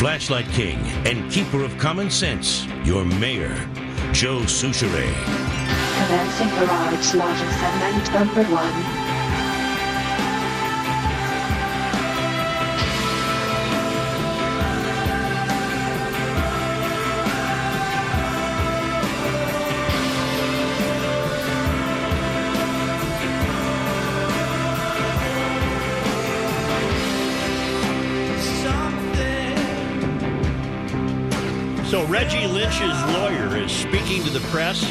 Flashlight King and keeper of common sense, your mayor, Joe Soucheray. Commencing garage logic segment number one. Reggie lawyer is speaking to the press,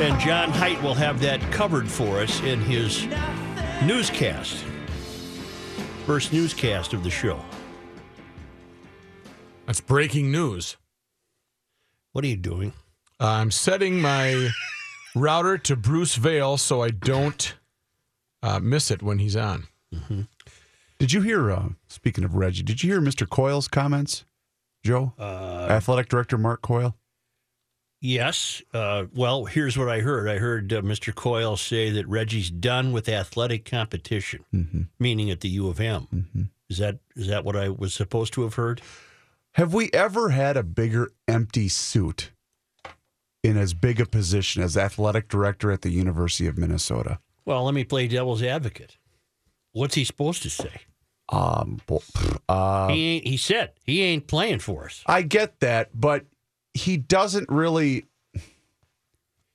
and John Heidt will have that covered for us in his newscast. First newscast of the show. That's breaking news. What are you doing? I'm setting my router to Bruce Vail so I don't uh, miss it when he's on. Did you hear, uh, speaking of Reggie, did you hear Mr. Coyle's comments, Joe? Uh, Athletic Director Mark Coyle? Yes. Uh, well, here's what I heard. I heard uh, Mr. Coyle say that Reggie's done with athletic competition, Mm-hmm. meaning at the U of M. Is that is that what I was supposed to have heard? Have we ever had a bigger empty suit in as big a position as athletic director at the University of Minnesota? Well, let me play devil's advocate. What's he supposed to say? Um, uh, he ain't. He said he ain't playing for us. I get that, but he doesn't really.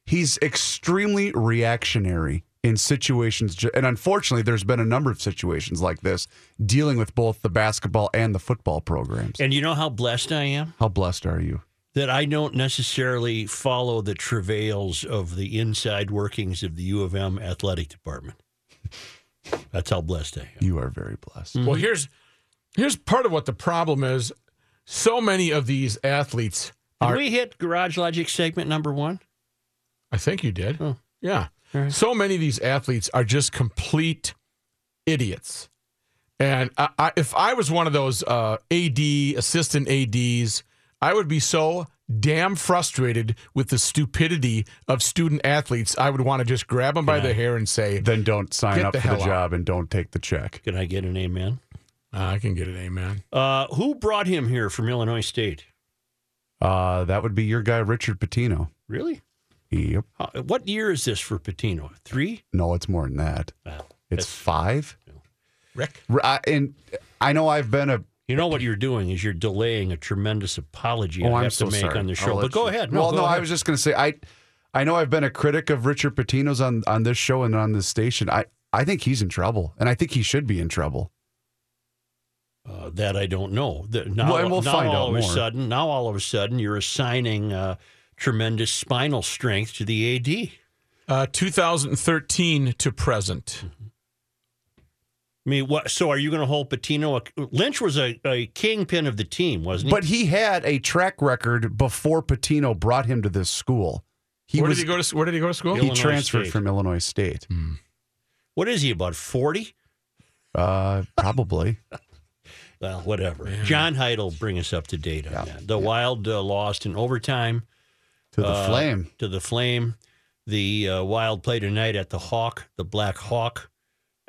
He's extremely reactionary in situations, and unfortunately, there's been a number of situations like this dealing with both the basketball and the football programs. And you know how blessed I am How blessed are you? that I don't necessarily follow the travails of the inside workings of the U of M athletic department. That's how blessed I am. You are very blessed. Well, here's here's part of what the problem is. So many of these athletes Did are. we hit Garage Logic segment number one? I think you did. Oh. Yeah. All right. So many of these athletes are just complete idiots. And I, I, if I was one of those uh, AD, assistant ADs, I would be so damn frustrated with the stupidity of student athletes. I would want to just grab them by Can the hair and say, Then don't sign up the for the hell out. job and don't take the check. Can I get an amen? "Ah, I can get an amen. Uh, who brought him here from Illinois State? Uh, that would be your guy, Richard Pitino. Really? Yep. How, what year is this for Pitino? Three? No, it's more than that. Wow. It's That's- five. Rick? R- I- and I know I've been a. You know what you're doing is you're delaying a tremendous apology Oh, I I'm have so to make sorry. on the show. But go you- ahead. well, go no, I was just going to say I. I know I've been a critic of Richard Pitino's on on this show and on this station. I I think he's in trouble, and I think he should be in trouble. Uh, that I don't know. The- now, Well, and we'll now find all out of a sudden, now all of a sudden, you're assigning uh, tremendous spinal strength to the AD. Uh, 2013 to present. I mean, what? So, are you going to hold Pitino? A, Lynch was a, a kingpin of the team, wasn't he? But he had a track record before Pitino brought him to this school. He where was did he go to? Where did he go to school? he Illinois transferred State. from Illinois State. what is he about forty? Uh, probably. Well, whatever. John Heidt will bring us up to date on Yeah. that. The Wild uh, lost in overtime to the Uh, flame. to the Flame. The uh, Wild play tonight at the Hawk, the Black Hawk,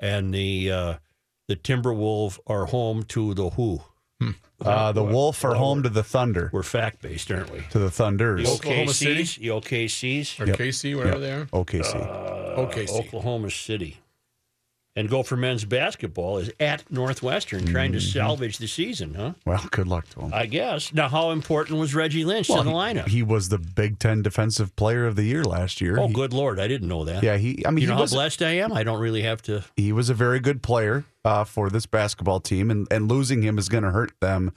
and the uh, the Timberwolf are home to the Who. Uh, the Wolf are home to the Thunder. We're fact based, aren't we? To the The Thunders. Oklahoma City? OKCs, the OKCs, Or Yep. KC, whatever Yep. they are. OKC. uh, OKC. Oklahoma City. And Gopher men's basketball is at Northwestern trying to Mm-hmm. salvage the season, huh? well, good luck to him. I guess. Now, how important was Reggie Lynch to the lineup? He was the Big Ten Defensive Player of the Year last year. oh, He- good Lord. I didn't know that. Yeah, he. I mean, you know he how was blessed I am? I don't really have to. he was a very good player uh, for this basketball team, and and losing him is going to hurt them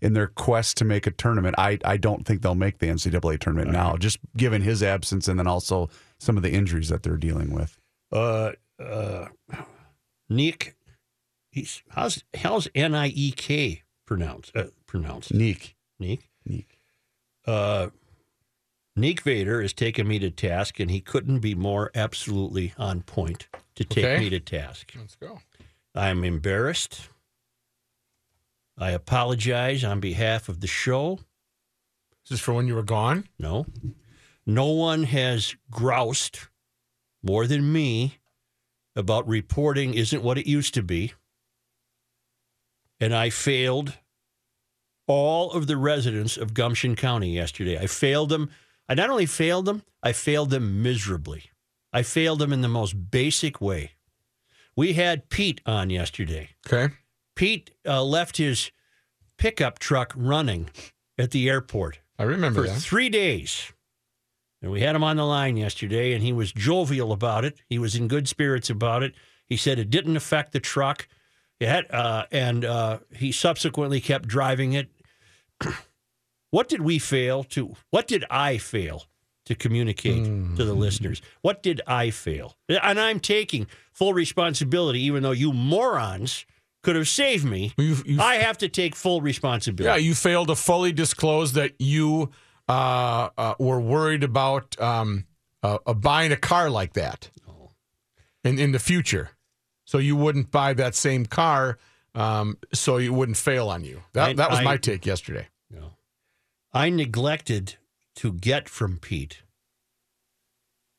in their quest to make a tournament. I I don't think they'll make the NCAA tournament now, just given his absence, and then also some of the injuries that they're dealing with. Uh, uh, Nick, he's how's how's N I E K pronounced? Uh, pronounced Neek, Nick. Neek. Uh, Nick Vader has taken me to task, and he couldn't be more absolutely on point to take Okay. me to task. Let's go. I'm embarrassed. I apologize on behalf of the show. This is for when you were gone. No. No one has groused more than me about reporting isn't what it used to be. And I failed all of the residents of Gumption County yesterday. I failed them. I not only failed them, I failed them miserably. I failed them in the most basic way. We had Pete on yesterday. Okay. Pete uh, left his pickup truck running at the airport I remember for that. three days. And we had him on the line yesterday, and he was jovial about it. He was in good spirits about it. He said it didn't affect the truck. Had, uh, and uh, he subsequently kept driving it. what did we fail to? What did I fail to communicate to the listeners? What did I fail? And I'm taking full responsibility, even though you morons could have saved me. You, you, I have to take full responsibility. yeah, you failed to fully disclose that you uh, uh, were worried about um, uh, uh, buying a car like that in in the future, so you wouldn't buy that same car, um, so it wouldn't fail on you. That I- that was I- my take yesterday. I neglected to get from Pete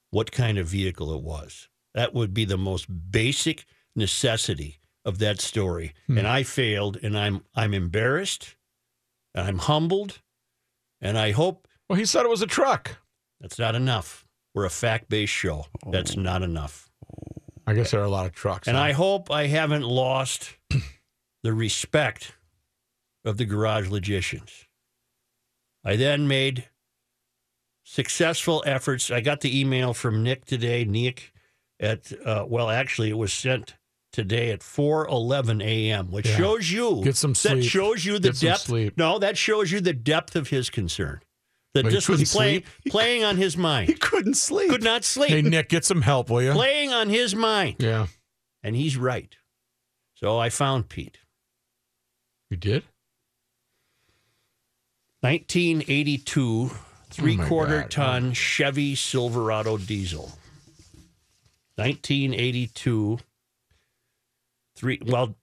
what kind of vehicle it was. That would be the most basic necessity of that story. And I failed and I'm I'm embarrassed and I'm humbled and I hope Well, he said it was a truck. that's not enough. We're a fact-based show. That's not enough. I guess there are a lot of trucks. And huh? I hope I haven't lost the respect of the garage logicians. I then made successful efforts. I got the email from Nick today, Nick, at, uh, well, actually, it was sent today at 4.11 a.m., which Yeah. shows you. Get some That shows you the Get depth. sleep. No, that shows you the depth of his concern. That But this was playing, sleep? playing on his mind. He couldn't sleep. Could not sleep. hey Nick, get some help, will you? playing on his mind. Yeah, And he's right. So I found Pete. you did. 1982 three quarter Oh God. ton Chevy Silverado diesel. 1982 three well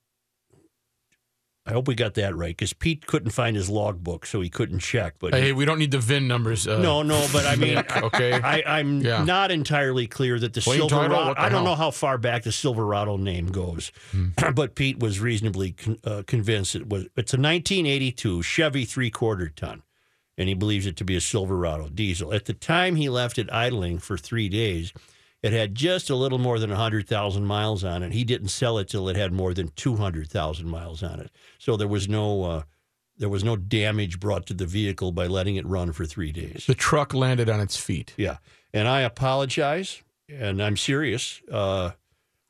I hope we got that right because Pete couldn't find his logbook, so he couldn't check. But Hey, we don't need the VIN numbers. Uh, no, no, but I mean, okay. I, I'm Yeah. not entirely clear that the What are about? Silverado. The I don't hell? know how far back the Silverado name goes, Hmm. but Pete was reasonably con- uh, convinced it was. It's a 1982 Chevy three quarter ton, and he believes it to be a Silverado diesel. At the time he left it idling for three days, it had just a little more than 100,000 miles on it. He didn't sell it till it had more than 200,000 miles on it. So there was no. Uh, there was no damage brought to the vehicle by letting it run for three days. the truck landed on its feet. Yeah. And I apologize, and I'm serious. Uh,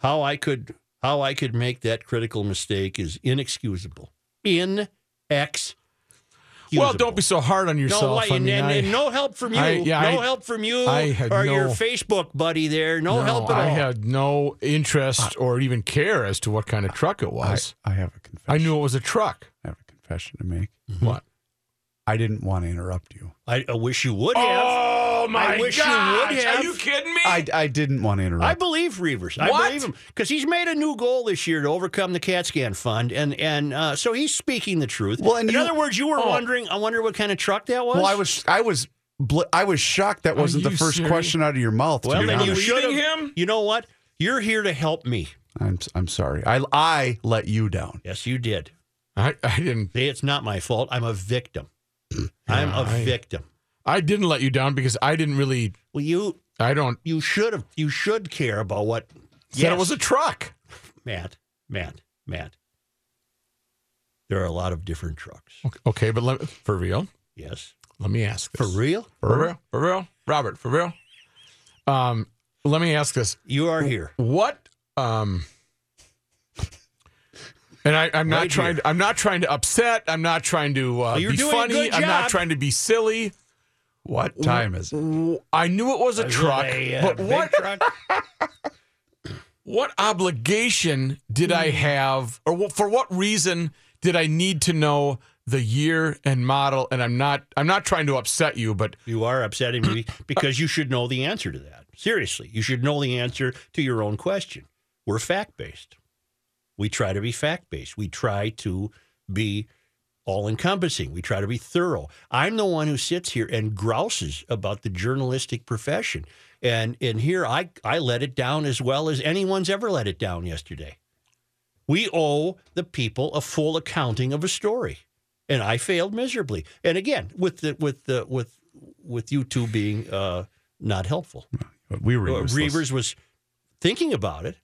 how I could how I could make that critical mistake is inexcusable. In Inexcusable. Well, don't be so hard on yourself. No, why, I mean, and- I- and no help from you. I- yeah, no I- help from you I had or your Facebook buddy there. No, no, help at all. I had no interest or even care as to what kind of truck it was. I have a confession. I, knew it was a truck. I have a confession to make. Mm-hmm. What? I didn't want to interrupt you. I, I wish you would have. Oh my I wish you would have. Are you kidding me? I, I didn't want to interrupt. I believe Reavers. I What? believe him because he's made a new goal this year to overcome the CAT scan fund, and and uh, so he's speaking the truth. Well, and in you- other words, you were Oh. wondering. I wonder what kind of truck that was. well, I was I was bl- I was shocked that wasn't the you first serious? question out of your mouth. to Well, be then you honest. should have. Leading him? You know what? You're here to help me. I'm I'm sorry. I I let you down. Yes, you did. I, I didn't. See, it's not my fault. I'm a victim. I'm a I- victim. I didn't let you down because I didn't really. Well, you I don't. you should have. You should care about what. Said it was a truck. Matt. Matt. Matt. There are a lot of different trucks. Okay, but let, for real, Yes. let me ask For real? For real, for real, Robert, for real. Um, let me ask this: You are here. What? Um, and I, I'm not Right trying. here. To, I'm not trying to upset. I'm not trying to uh, you're be funny. I'm not trying to be silly. What time is it? I knew it was a Is truck, a, uh, but what truck? what obligation did I have, or for what reason did I need to know the year and model? And I'm not. I'm not trying to upset you, but You are upsetting me because you should know the answer to that. Seriously, you should know the answer to your own question. We're fact based. We try to be fact based. We try to be all encompassing. We try to be thorough. I'm the one who sits here and grouses about the journalistic profession. And and here I I let it down as well as anyone's ever let it down yesterday. We owe the people a full accounting of a story. and I failed miserably. And again, with the with the with with you two being uh, not helpful. We were Uh. Reavers was thinking about it.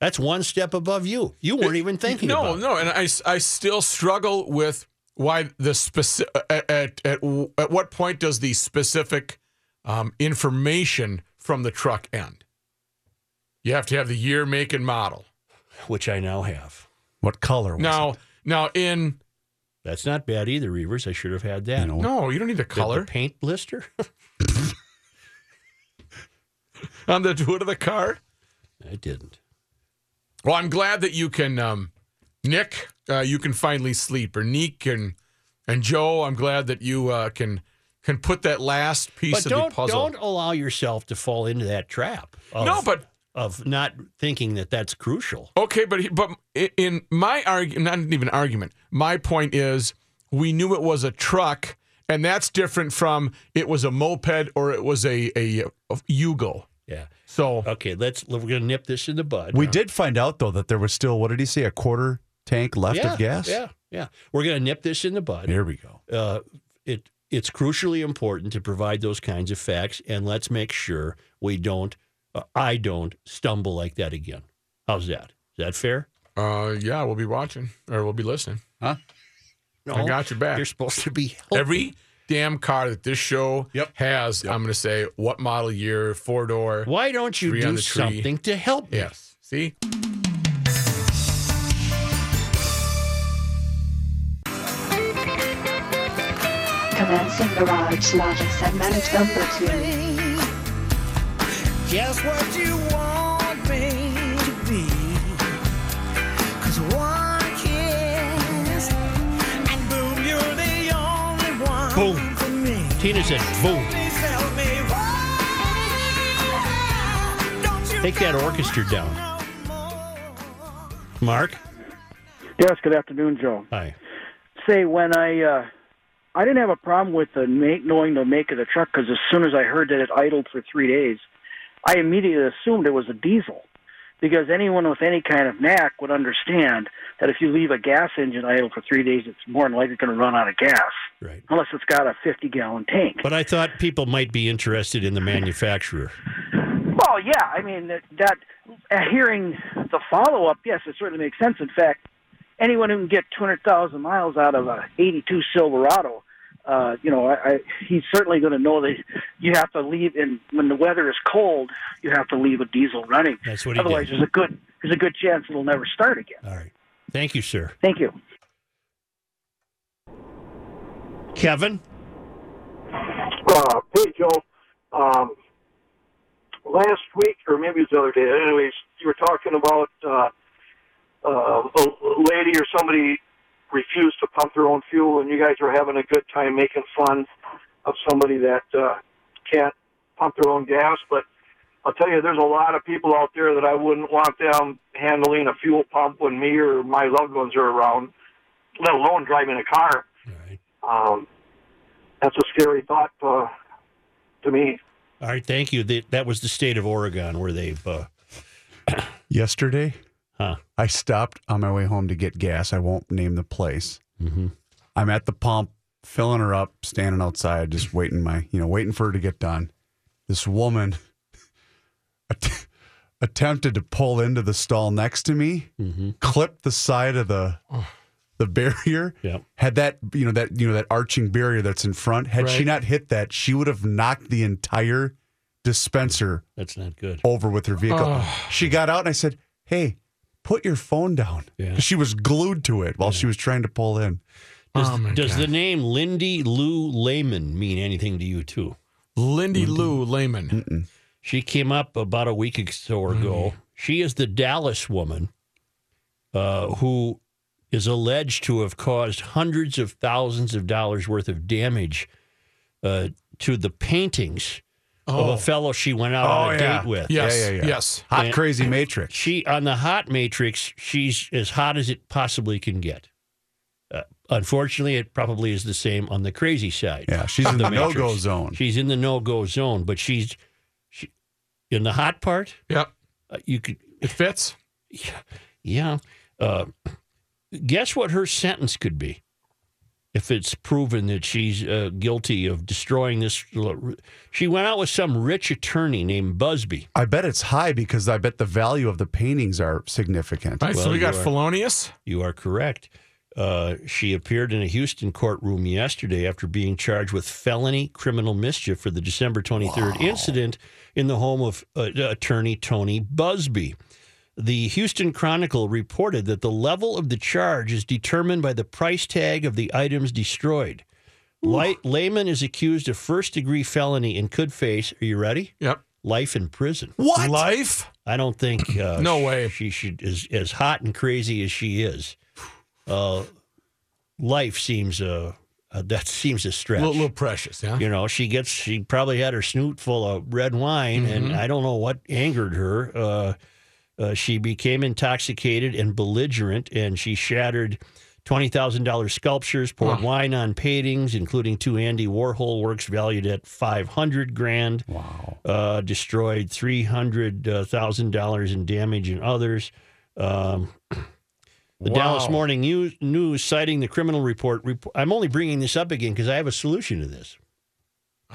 That's one step above you. You weren't even thinking no, about it. no, and I, I still struggle with why the specific at, at at at what point does the specific um, information from the truck end? You have to have the year, make, and model. Which I now have. What color was Now, it? now in That's not bad either, Reavers. I should have had that. You know, no, you don't need the The- color The paint blister? on the hood of the car. I didn't. Well, I'm glad that you can, um, Nick. Uh, you can finally sleep, or Nick and and Joe. I'm glad that you uh, can can put that last piece But of the puzzle. don't allow yourself to fall into that trap. Of, no, but of not thinking that that's crucial. Okay, but he- but in my argument, not even argument. My point is, we knew it was a truck, and that's different from it was a moped or it was a a, a Yugo. Yeah. So Okay, let's we're gonna nip this in the bud. we did find out though that there was still what did he say a quarter tank left yeah, of gas. Yeah, yeah. We're gonna nip this in the bud. Here we go. uh, it it's crucially important to provide those kinds of facts, and let's make sure we don't, uh, I don't stumble like that again. How's that? Is that fair? uh, yeah, we'll be watching or we'll be listening. No, I got your back. You're supposed to be helping. Every damn car that this show Yep. has, I'm going to say what model year, four door. Why don't you do something to help me? Yes. See. Commencing Garage Logic segment number two. just what you want Boom. Tina said, "Boom." Please tell me why don't you Take that orchestra down. Mark. Yes, good afternoon, Joe. Hi. Say when I uh, I didn't have a problem with the make, knowing the make of the truck because as soon as I heard that it idled for three days, I immediately assumed it was a diesel. Because anyone with any kind of knack would understand that if you leave a gas engine idle for three days, it's more than likely going to run out of gas, Right. unless it's got a 50 gallon tank. But I thought people might be interested in the manufacturer. Well, yeah, I mean that, that uh, hearing the follow up, yes, it certainly makes sense. In fact, anyone who can get 200,000 miles out of a 82 Silverado, uh, you know, I, I, he's certainly going to know that you have to leave in when the weather is cold. You have to leave a diesel running. That's what he Otherwise, did. there's a good there's a good chance it'll never start again. All right. Thank you, sir. Thank you. Kevin. Uh, hey, Joe. Um, last week, or maybe it was the other day, anyways, you were talking about uh, uh, a lady or somebody refused to pump their own fuel, and you guys are having a good time making fun of somebody that uh, can't pump their own gas. But I'll tell you, there's a lot of people out there that I wouldn't want them handling a fuel pump when me or my loved ones are around, let alone driving a car. All right. Um, that's a scary thought uh, to me. All right. Thank you. That that was the state of Oregon where they've. Uh, Yesterday, huh. I stopped on my way home to get gas. I won't name the place. Mm-hmm. I'm at the pump, filling her up, standing outside, just waiting my, you know, waiting for her to get done. This woman att- attempted to pull into the stall next to me, Mm-hmm. clipped the side of the the barrier. Yep. Had that, you know, that you know that arching barrier that's in front. Had she not hit that, she would have knocked the entire dispenser That's not good. over with her vehicle. Oh. She got out and I said, "Hey, put your phone down." Yeah. 'Cause She was glued to it while she was trying to pull in. Does, Oh, does God. the name Lindy Lou Layman mean anything to you too? Lindy Lou Layman. She came up about a week or so ago. She is the Dallas woman uh, who is alleged to have caused hundreds of thousands of dollars worth of damage uh, to the paintings of a fellow she went out on a date with. Yes. Yeah, yeah, yeah. Yes. Hot And- crazy matrix. She on the hot matrix, she's as hot as it possibly can get. Uh, unfortunately, it probably is the same on the crazy side. Yeah, she's in the matrix. no-go zone. She's in the no go zone, but she's she, in the hot part. Yep. Uh, you could, It fits. yeah. Uh, guess what her sentence could be if it's proven that she's uh, guilty of destroying this. She went out with some rich attorney named Buzbee. I bet it's high because I bet the value of the paintings are significant. All right, so we got are- felonious. You are correct. Uh, she appeared in a Houston courtroom yesterday after being charged with felony criminal mischief for the December 23rd incident in the home of uh, attorney Tony Buzbee. The Houston Chronicle reported that the level of the charge is determined by the price tag of the items destroyed. Light, Layman is accused of first degree felony and could face, are you ready? Yep. Life in prison. What? Life? I don't think uh, No way. she should as as hot and crazy as she is. Uh, life seems uh, uh that seems a A stretch. little, little precious, yeah? You know, she gets she probably had her snoot full of red wine, and Mm-hmm. I don't know what angered her. Uh, uh, she became intoxicated and belligerent, and she shattered. Twenty thousand dollars sculptures, poured wine on paintings, including two Andy Warhol works valued at five hundred grand Wow. uh, destroyed three hundred thousand dollars in damage and others. Um, the Dallas Morning News, News, citing the criminal report, rep- I'm only bringing this up again because I have a solution to this.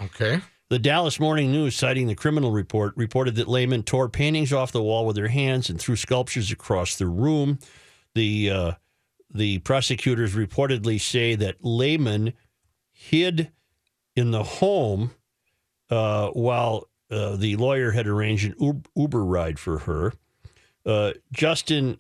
Okay. The Dallas Morning News, citing the criminal report, reported that Layman tore paintings off the wall with her hands and threw sculptures across the room. The uh, the prosecutors reportedly say that Layman hid in the home uh, while uh, the lawyer had arranged an Uber ride for her. Uh, Justin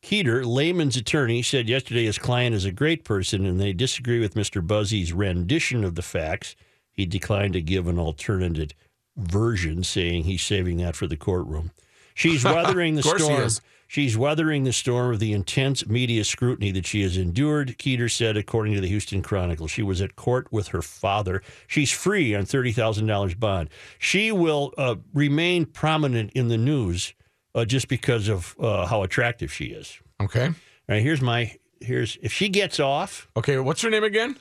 Keeter, Layman's attorney, said yesterday his client is a great person and they disagree with Mr. Buzbee's rendition of the facts. He declined to give an alternative version, saying he's saving that for the courtroom. She's weathering the Of course he storm. She's weathering the storm of the intense media scrutiny that she has endured, Keeter said, according to the Houston Chronicle. She was at court with her father. She's free on $30,000 bond. She will uh, remain prominent in the news uh, just because of uh, how attractive she is. Okay. All right, here's my here's if she gets off, Okay, what's her name again?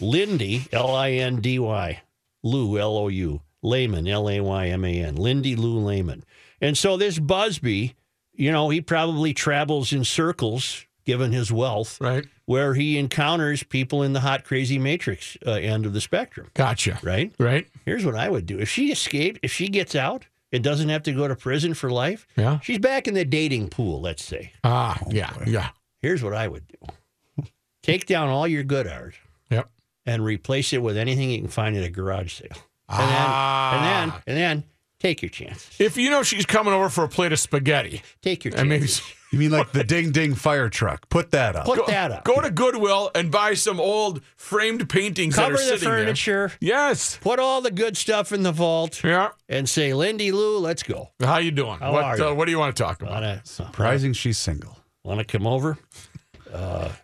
Lindy, L I N D Y, Lou, L O U, Layman, L A Y M A N, Lindy Lou Layman. And so this Buzbee, you know, he probably travels in circles, given his wealth, Right. where he encounters people in the hot, crazy matrix uh, end of the spectrum, Gotcha. right? Right. Here's what I would do. If she escaped, if she gets out and doesn't have to go to prison for life, Yeah. she's back in the dating pool, let's say. Ah, yeah, yeah. Here's what I would do take down all your good art. And replace it with anything you can find at a garage sale. And Ah. then, and then, and then take your chance. If you know she's coming over for a plate of spaghetti, Take your and maybe. You mean like the ding ding fire truck? Put that up. Put that up. go to Goodwill and buy some old framed paintings Cover that are the sitting furniture. there. Yes. Put all the good stuff in the vault Yeah. and say, Lindy Lou, let's go. How you doing? How what are you? Uh, What do you want to talk about? Wanna, Surprising she's single. wanna come over? Uh,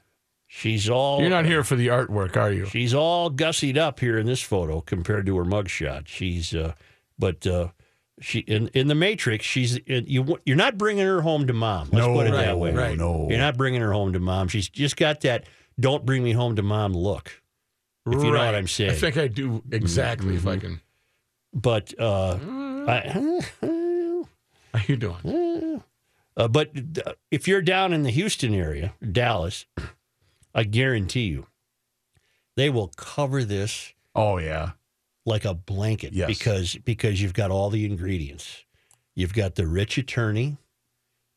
she's all You're not here for the artwork, are you? She's all gussied up here in this photo compared to her mugshot. She's, uh, but uh, she in in the Matrix. She's in, you. You're not bringing her home to mom. Let's No, put it right, that way. right. No. You're not bringing her home to mom. She's just got that. Don't bring me home to mom look. If you know what I'm saying. I think I do exactly. If I can. But uh, I, How you doing? uh, but uh, if you're down in the Houston area, Dallas, I guarantee you, they will cover this Oh yeah. like a blanket Yes. because because you've got all the ingredients. You've got the rich attorney,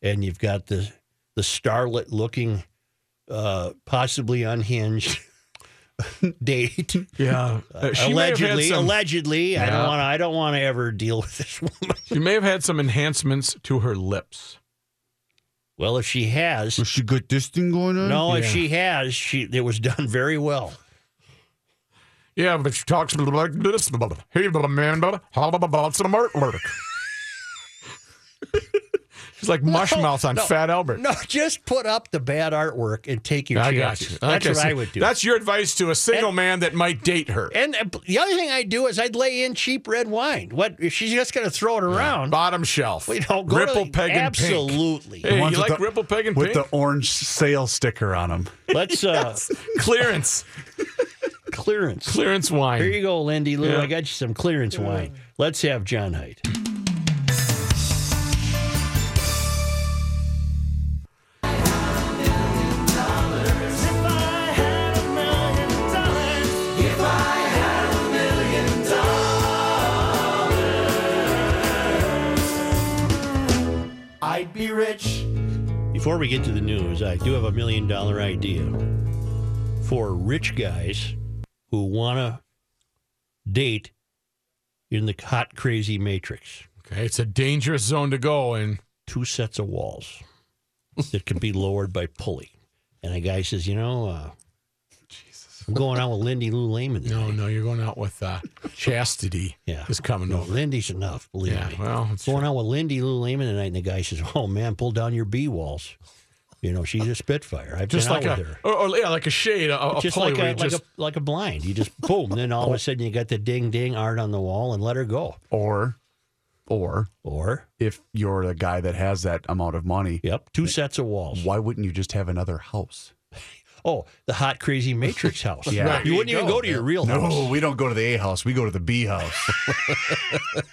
and you've got the the starlet looking, uh, possibly unhinged date. Yeah. Uh, she may have had allegedly, some- allegedly, I don't want to. I don't want to ever deal with this woman. She may have had some enhancements to her lips. Well, if she has, she got this thing going on? no, if she has, she it was done very well. Yeah, but she talks like this. Hey, man, how about some artwork? She's like mushmouth on no, Fat Albert. No, just put up the bad artwork and take your I got chances. you. That's Okay, what so I would do. That's your advice to a single man that might date her. And uh, the other thing I'd do is I'd lay in cheap red wine. What if she's just going to throw it around? Bottom shelf. We don't go Ripple to the, peg and pink. absolutely. Hey, you with like the- Ripple peg and With pink? the orange sale sticker on them. Let's uh, clearance, clearance. clearance wine. Here you go, Lindy Lou. Yeah. I got you some clearance wine. Let's have John Heidt. Rich. Before we get to the news, I do have a million dollar idea for rich guys who want to date in the hot, crazy matrix. Okay, it's a dangerous zone to go in. Two sets of walls that can be lowered by pulley. And a guy says, you know, uh, I'm going out with Lindy Lou Layman. No, no, you're going out with uh, chastity. Yeah. is coming No, over. Lindy's enough, believe Yeah, me. well, it's going out with Lindy Lou Layman tonight, and the guy says, "Oh man, pull down your B walls." You know, she's a Spitfire. I've just like a, her. or, or, yeah, like a shade, a, a just like a, you like a like a blind. You just boom, then all of a sudden you got the ding ding art on the wall and let her go. Or, or Or if you're the guy that has that amount of money, yep, two sets of walls. why wouldn't you just have another house? Oh, the hot crazy Matrix house. Yeah. Right, you wouldn't even go to your real house. No, we don't go to the A house. We go to the B house.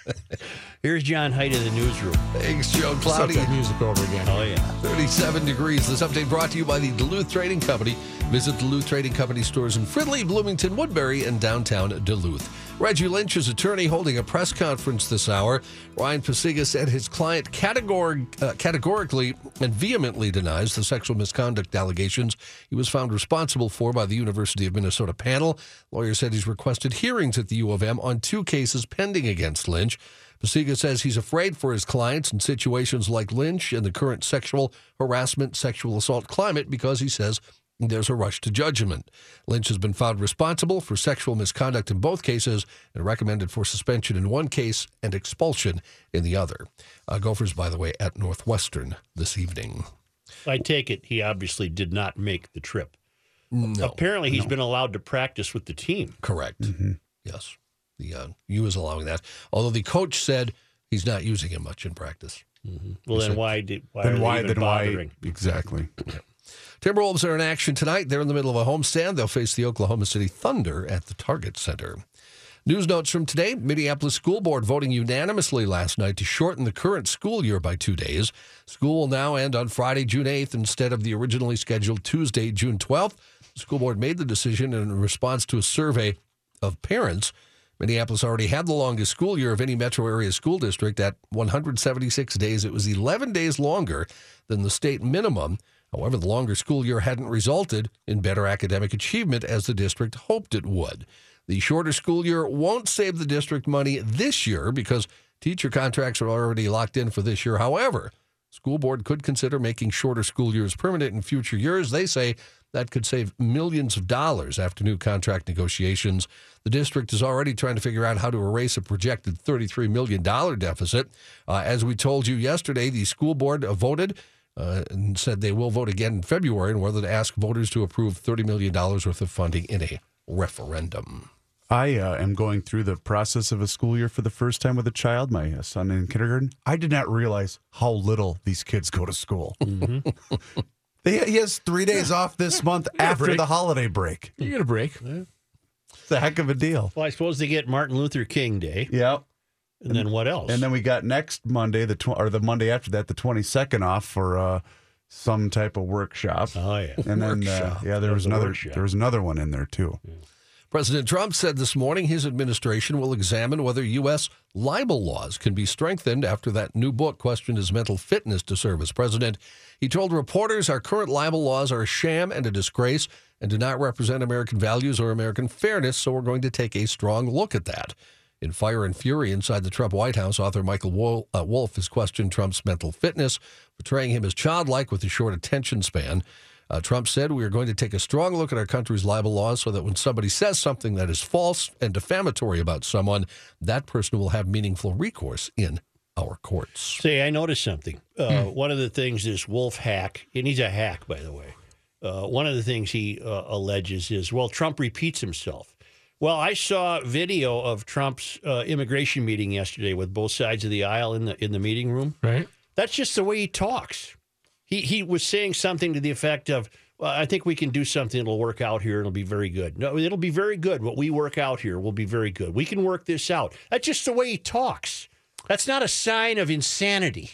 Here's John Heidt in the newsroom. Thanks, Joe. start Cloudy. that music over again. Oh yeah. 37 degrees. This update brought to you by the Duluth Trading Company. Visit Duluth Trading Company stores in Fridley, Bloomington, Woodbury, and downtown Duluth. Reggie Lynch's attorney holding a press conference this hour. Ryan Pacyga said his client categor- uh, categorically and vehemently denies the sexual misconduct allegations he was found responsible for by the University of Minnesota panel. Lawyer said he's requested hearings at the U of M on two cases pending against Lynch. Pacyga says he's afraid for his clients in situations like Lynch in the current sexual harassment, sexual assault climate because he says there's a rush to judgment. Lynch has been found responsible for sexual misconduct in both cases and recommended for suspension in one case and expulsion in the other. Uh, Gophers, by the way, at Northwestern this evening. I take it he obviously did not make the trip. No, Apparently, he's been allowed to practice with the team. correct. Yes, the uh, U is allowing that. Although the coach said he's not using him much in practice. Well, then why did why then they why? even Then bothering? why? Exactly. Timberwolves are in action tonight. They're in the middle of a homestand. They'll face the Oklahoma City Thunder at the Target Center. News notes from today Minneapolis School Board voting unanimously last night to shorten the current school year by two days. School will now end on Friday, June 8th, instead of the originally scheduled Tuesday, June 12th. The school board made the decision in response to a survey of parents. Minneapolis already had the longest school year of any metro area school district at 176 days. It was 11 days longer than the state minimum. However, the longer school year hadn't resulted in better academic achievement as the district hoped it would. The shorter school year won't save the district money this year because teacher contracts are already locked in for this year. However, school board could consider making shorter school years permanent in future years. They say that could save millions of dollars after new contract negotiations. The district is already trying to figure out how to erase a projected $33 million deficit. Uh, as we told you yesterday, the school board voted uh, and said they will vote again in February on whether to ask voters to approve $30 million worth of funding in a referendum. I uh, am going through the process of a school year for the first time with a child, my uh, son in kindergarten. I did not realize how little these kids go to school. they, he has three days off this month after break. the holiday break. You get a break. It's a heck of a deal. Well, I suppose they get Martin Luther King Day, Yep. And then what else? And then we got next Monday, the tw- or the Monday after that, the twenty second off for uh, some type of workshop. oh yeah, and then uh, yeah, there Love was another workshop. there was another one in there too. President Trump said this morning his administration will examine whether U.S. libel laws can be strengthened after that new book questioned his mental fitness to serve as president. He told reporters our current libel laws are a sham and a disgrace and do not represent American values or American fairness, so we're going to take a strong look at that. In Fire and Fury inside the Trump White House, author Michael uh, Wolff has questioned Trump's mental fitness, portraying him as childlike with a short attention span. Uh, Trump said, We are going to take a strong look at our country's libel laws so that when somebody says something that is false and defamatory about someone, that person will have meaningful recourse in our courts. Say, I noticed something. Uh, One of the things this Wolf hack, and he's a hack, by the way. Uh, one of the things he uh, alleges is, well, Trump repeats himself. Well, I saw video of Trump's uh, immigration meeting yesterday with both sides of the aisle in the in the meeting room. Right? That's just the way he talks. He he was saying something to the effect of, well, "I think we can do something that'll work out here. and It'll be very good. No, it'll be very good. What we work out here will be very good. We can work this out." That's just the way he talks. That's not a sign of insanity.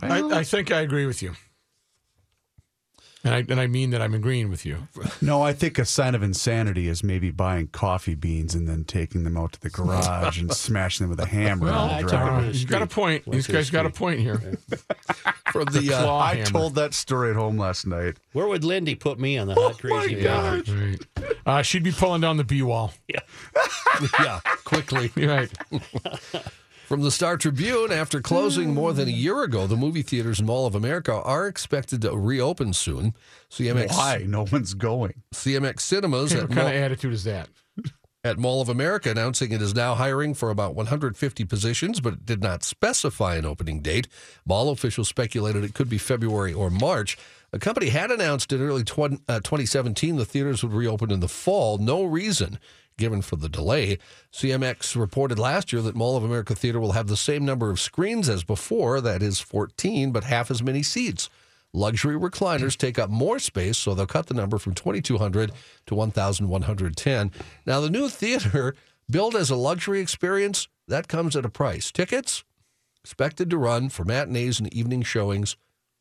I, I think I agree with you. And I, and I mean that I'm agreeing with you. No, I think a sign of insanity is maybe buying coffee beans and then taking them out to the garage and smashing them with a hammer. Well, and I driving. took him to Uh, the he's got a point. Went These to the guys got a street. point here. from the uh, Claw I hammer. told that story at home last night. Where would Lindy put me on the hot crazy Right. Uh, she'd be pulling down the B wall. yeah, quickly. Right. From the Star Tribune, after closing more than a year ago, the movie theaters in Mall of America are expected to reopen soon. CMX Why? No one's going. CMX Cinemas What at kind Mall, of attitude is that? at Mall of America announcing it is now hiring for about 150 positions, but it did not specify an opening date. Mall officials speculated it could be February or March. The company had announced in early 20, uh, 2017 the theaters would reopen in the fall. No reason given for the delay. CMX reported last year that Mall of America Theater will have the same number of screens as before, that is 14, but half as many seats. Luxury recliners take up more space, so they'll cut the number from 2,200 to 1,110. Now, the new theater, billed as a luxury experience, that comes at a price. Tickets expected to run for matinees and evening showings,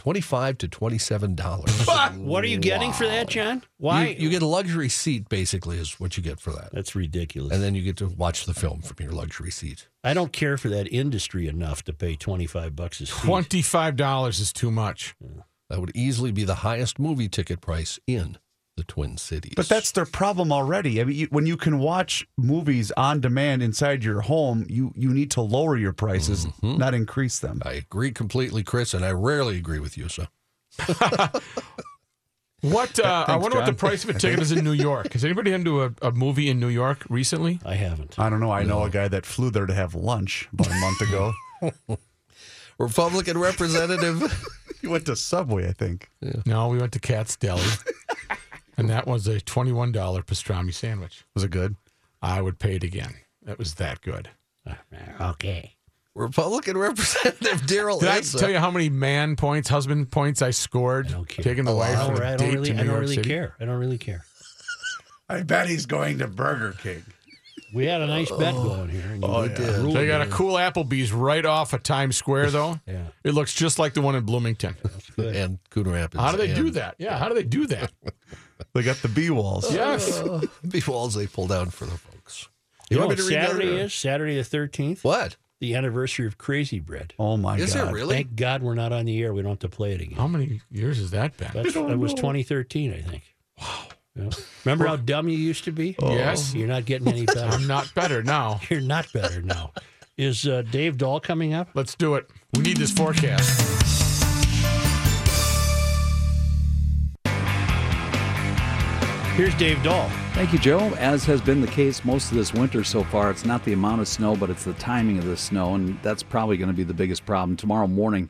25 to 27 dollars. What are you getting for that, John? Why? You, you get a luxury seat, basically, is what you get for that. That's ridiculous. And then you get to watch the film from your luxury seat. I don't care for that industry enough to pay 25 bucks a seat. Twenty-five dollars is too much. That would easily be the highest movie ticket price in the Twin Cities. But that's their problem already. I mean, you, when you can watch movies on demand inside your home, you you need to lower your prices, not increase them. I agree completely, Chris, and I rarely agree with you. So What? Uh, I Thanks, wonder what the price of a ticket is in New York. Has anybody been to a, a movie in New York recently? I haven't. I don't know. I know a guy that flew there to have lunch about a month ago. Republican representative. he went to Subway, I think. No, we went to Cat's Deli, and that was a twenty-one dollar pastrami sandwich. Was it good? I would pay it again. That was that good. Okay. Republican Representative Daryl Did I tell you how many man points, husband points I scored? I don't care. Taking the Oh, wife I on don't, a I date don't really, to New I don't York really City. care. I don't really care. I bet he's going to Burger King. We had a nice bet going here. And you Oh, did, yeah. uh, They got a cool Applebee's right off of Times Square, though. Yeah. It looks just like the one in Bloomington. and Coon Rapids. How do they do that? Yeah, how do they do that? They got the B walls. yes. B walls they pull down for the folks. You know want what me to read Saturday is? Saturday the 13th? What? The anniversary of Crazy Bread. Oh my Is god! it really? Thank God we're not on the air. We don't have to play it again. How many years has that been? That's, that was 2013, I think. Wow. Remember how dumb you used to be? Yes. You're not getting any better. I'm not better now. You're not better now. Is uh, Dave Dahl coming up? Let's do it. We need this forecast. Here's Dave Dahl. Thank you, Joe. As has been the case most of this winter so far, it's not the amount of snow, but it's the timing of the snow, and that's probably going to be the biggest problem. Tomorrow morning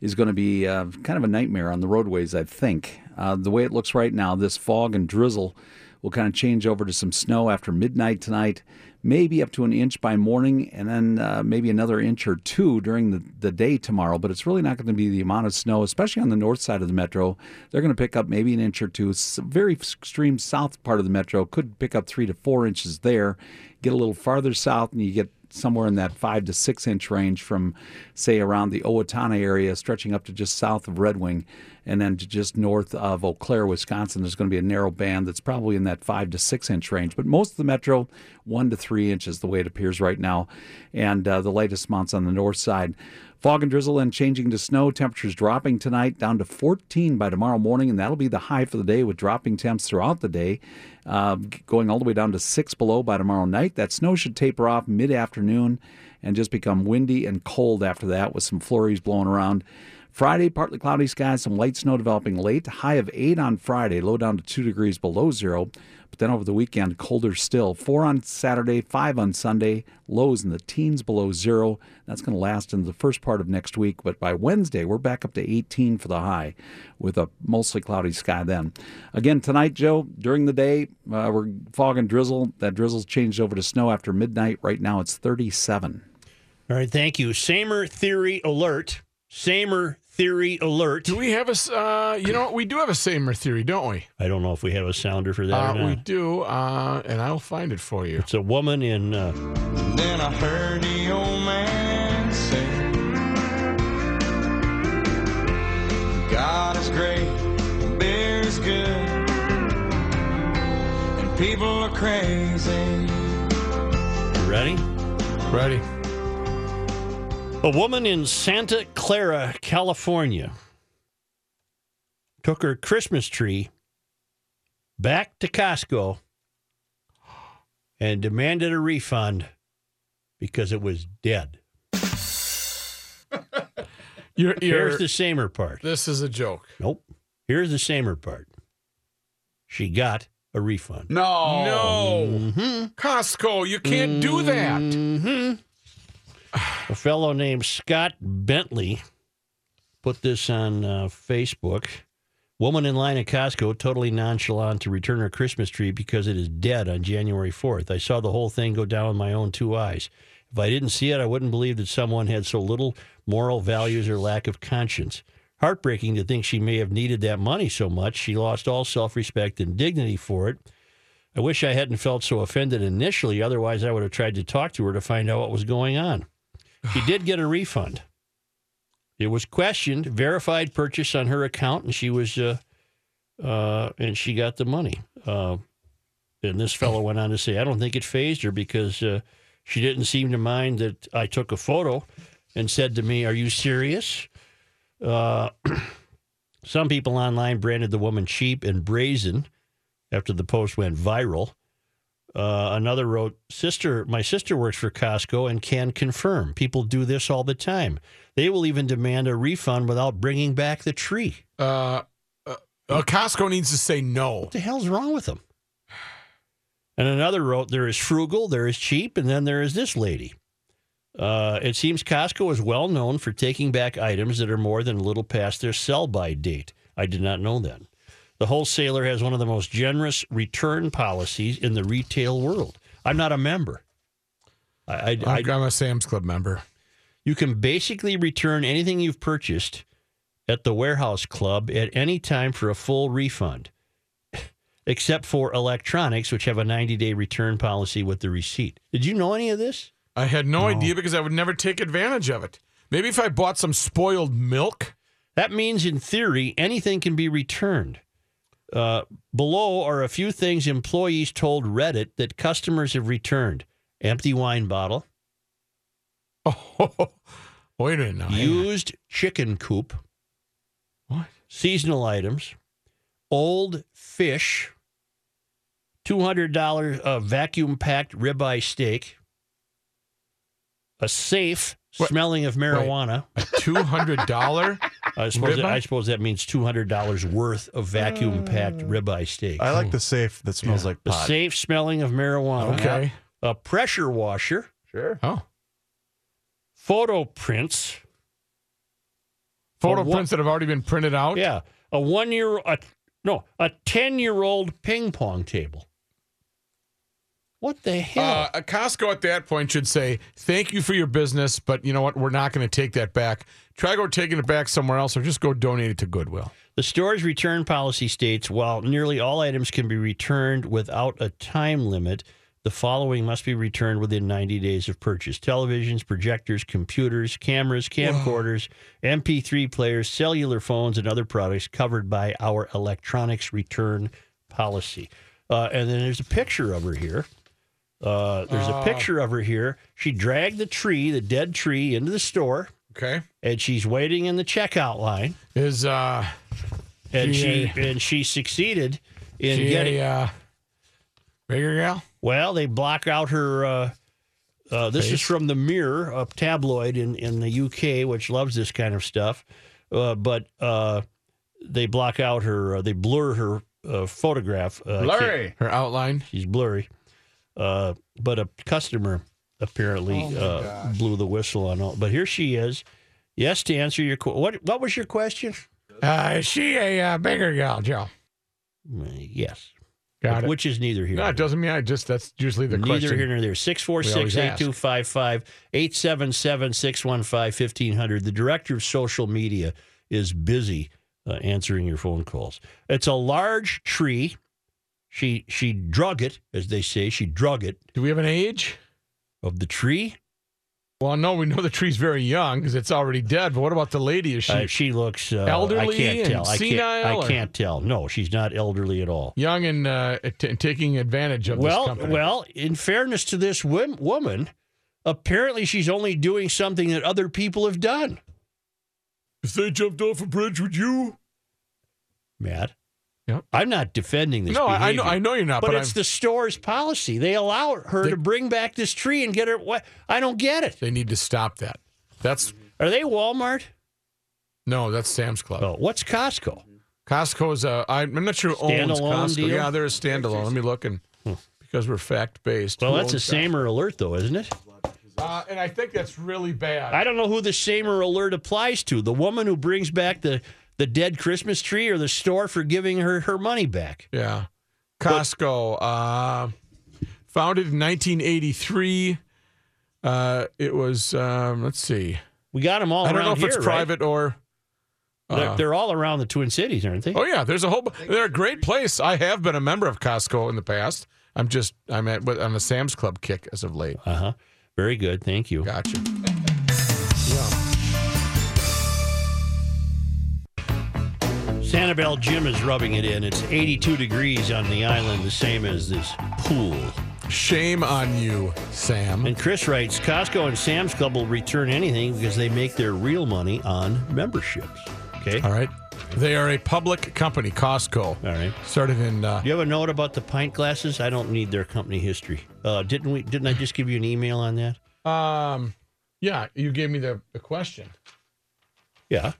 is going to be uh, kind of a nightmare on the roadways, I think. Uh, the way it looks right now, this fog and drizzle will kind of change over to some snow after midnight tonight, maybe up to an inch by morning, and then uh, maybe another inch or two during the, the day tomorrow. But it's really not going to be the amount of snow, especially on the north side of the metro. They're going to pick up maybe an inch or two. Very extreme south part of the metro could pick up three to four inches there. Get a little farther south, and you get somewhere in that five to six inch range from, say, around the Owatonna area, stretching up to just south of Red Wing, and then to just north of Eau Claire, Wisconsin. There's going to be a narrow band that's probably in that five to six inch range. But most of the metro, one to three inches, the way it appears right now, and uh, the latest months on the north side. Fog and drizzle and changing to snow. Temperatures dropping tonight down to 14 by tomorrow morning, and that'll be the high for the day with dropping temps throughout the day, uh, going all the way down to six below by tomorrow night. That snow should taper off mid afternoon and just become windy and cold after that with some flurries blowing around. Friday, partly cloudy skies, some light snow developing late. High of 8 on Friday, low down to 2 degrees below zero. But then over the weekend, colder still. 4 on Saturday, 5 on Sunday, lows in the teens below zero. That's going to last into the first part of next week. But by Wednesday, we're back up to 18 for the high with a mostly cloudy sky then. Again, tonight, Joe, during the day, uh, we're fog and drizzle. That drizzle's changed over to snow after midnight. Right now, it's 37. All right, thank you. Samer Theory Alert. Samer Theory Alert. Do we have a? uh, you know, what? we do have a Samer theory, don't we? I don't know if we have a sounder for that Uh, or we do, uh, and I'll find it for you. It's a woman in uh, Then I heard the old man say, God is great, beer is good, and people are crazy. ready. Ready? A woman in Santa Clara, California, took her Christmas tree back to Costco and demanded a refund because it was dead. You're, you're, Here's the samer part. this is a joke. Nope. Here's the samer part. She got a refund. No. No. Costco, you can't do that. Mm-hmm. A fellow named Scott Bentley put this on uh, Facebook. Woman in line at Costco totally nonchalant to return her Christmas tree because it is dead on January 4th. I saw the whole thing go down with my own two eyes. If I didn't see it, I wouldn't believe that someone had so little moral values or lack of conscience. Heartbreaking to think she may have needed that money so much. She lost all self respect and dignity for it. I wish I hadn't felt so offended initially. Otherwise, I would have tried to talk to her to find out what was going on. She did get a refund. It was questioned, verified purchase on her account, and she was, uh, uh, and she got the money. Uh, and this fellow went on to say, I don't think it fazed her because uh, she didn't seem to mind that I took a photo and said to me, "Are you serious?" Uh, some people online branded the woman cheap and brazen after the post went viral. Uh, another wrote, "Sister, my sister works for Costco and can confirm. People do this all the time. They will even demand a refund without bringing back the tree. Uh, uh, uh, Costco needs to say no. What the hell's wrong with them?" And another wrote, "There is frugal, there is cheap, and then there is this lady." Uh, it seems Costco is well known for taking back items that are more than a little past their sell by date. I did not know that. The wholesaler has one of the most generous return policies in the retail world. I'm not a member. I, I, I, I'm a Sam's Club member. you can basically return anything you've purchased at the warehouse club at any time for a full refund, except for electronics, which have a 90 day return policy with the receipt. Did you know any of this? I had no, idea because I would never take advantage of it. Maybe if I bought some spoiled milk. That means, in theory, anything can be returned. Uh, below are a few things employees told Reddit that customers have returned empty wine bottle, Oh, wait a minute now. used chicken coop, What? seasonal items, old fish, $200 uh, vacuum packed ribeye steak, a safe What? smelling of marijuana. a Two hundred dollar. I suppose, that, I suppose that means $200 worth of vacuum packed mm. ribeye steak. I like hmm. the safe that smells like the pot. safe smelling of marijuana. Okay. A pressure washer, Sure. Oh, photo prints. photo For what- prints that have already been printed out. Yeah, a one year, a, no, a ten year old ping pong table. What the hell? Uh, a Costco at that point should say, "Thank you for your business, but you know what? We're not going to take that back. Try go taking it back somewhere else, or just go donate it to Goodwill." the store's return policy states while nearly all items can be returned without a time limit, the following must be returned within 90 days of purchase televisions, projectors, computers, cameras, camcorders, MP3 players, cellular phones, and other products covered by our electronics return policy. Uh, and then there's a picture of her here. Uh, there's a picture of her here. She dragged the tree, the dead tree, into the store, Okay. and she's waiting in the checkout line Is uh, and She she and she succeeded in she getting a uh, bigger gal? well they block out her uh, uh, this is Face? from the mirror a tabloid in, in the uk which loves this kind of stuff uh, but uh, they block out her uh, they blur her uh, photograph uh, can't- Her outline. she's blurry uh, but a customer apparently uh, blew the whistle on all but here she is yes to answer your que- what what was your question Uh, is she a uh, bigger gal, Joe? Uh, yes Got it. which is neither here no, nor it doesn't mean I just. That's usually the question. Neither question. here nor there. We 646 always ask. 8255 877 615 1500. The director of social media is busy uh, answering your phone calls. It's a large tree. She she drug it, as they say. She drug it Do we have an age? of the tree. Well, no, we know the tree's very young because it's already dead. But what about the lady? Is she Uh, she looks uh, elderly I can't and tell. I can't, senile, I can't tell. No, she's not elderly at all. young and uh, t- taking advantage of this Well, company? well, in fairness to this wom- woman, apparently she's only doing something that other people have done. If they jumped off a bridge, would you? Matt. Yep. I'm not defending this. No, I- I know- I know you're not, But, but it's I'm- the store's policy. They allow her They- to bring back this tree and get her. What? I don't get it. They need to stop that. That's Are they Walmart? no, that's Sam's Club. Oh, what's Costco? Costco is I'm not sure who owns Standalone Costco. deal? Hmm. Yeah, they're a standalone. Let me look and because we're fact based. Well, that's a Samer alert, though, isn't it? Uh, and I think that's really bad. I don't know who the Samer alert applies to. The woman who brings back the, the dead Christmas tree or the store for giving her her money back. Yeah. Costco, uh, founded in 1983. Uh, it was, um, let's see. We got them all I don't know if it's here, right? private or. They're, uh, they're all around the Twin Cities, aren't they? oh, yeah. There's a whole. They're a great place. I have been a member of Costco in the past. I'm just, I'm at, on a Sam's Club kick as of late. Uh huh. Very good. Thank you. Gotcha. Sanibel Jim is rubbing it in. It's 82 degrees on the island, the same as this pool. Shame on you, Sam. And Chris writes Costco and Sam's Club will return anything because they make their real money on memberships. Okay. All right. They are a public company, Costco. All right. Started in. Uh, Do you have a note about the pint glasses? I don't need their company history. Uh, didn't we? Didn't I just give you an email on that? um, yeah, you gave me the, the question. Yeah.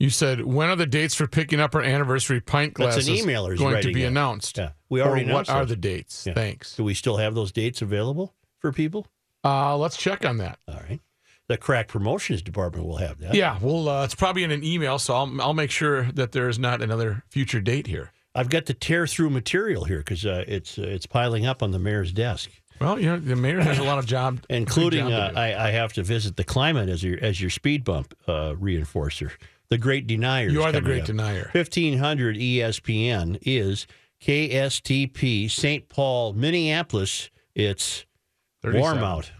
You said, when are the dates for picking up our anniversary pint That's an glasses emailer's going to writing be it. announced? Yeah. We already or what announced are those. the dates? Yeah. Thanks. Do we still have those dates available for people? Uh, let's check on that. All right. The crack promotions department will have that. Yeah, well, uh, it's probably in an email, so I'll, I'll make sure that there is not another future date here. I've got the tear through material here because uh, it's uh, it's piling up on the mayor's desk. Well, you know, the mayor has a lot of job, including job uh, do. I, I have to visit the climate as your as your speed bump uh, reinforcer. The Great Denier. You are the Great up. Denier. Fifteen hundred E ESPN is KSTP St. Paul, Minneapolis. It's warm out.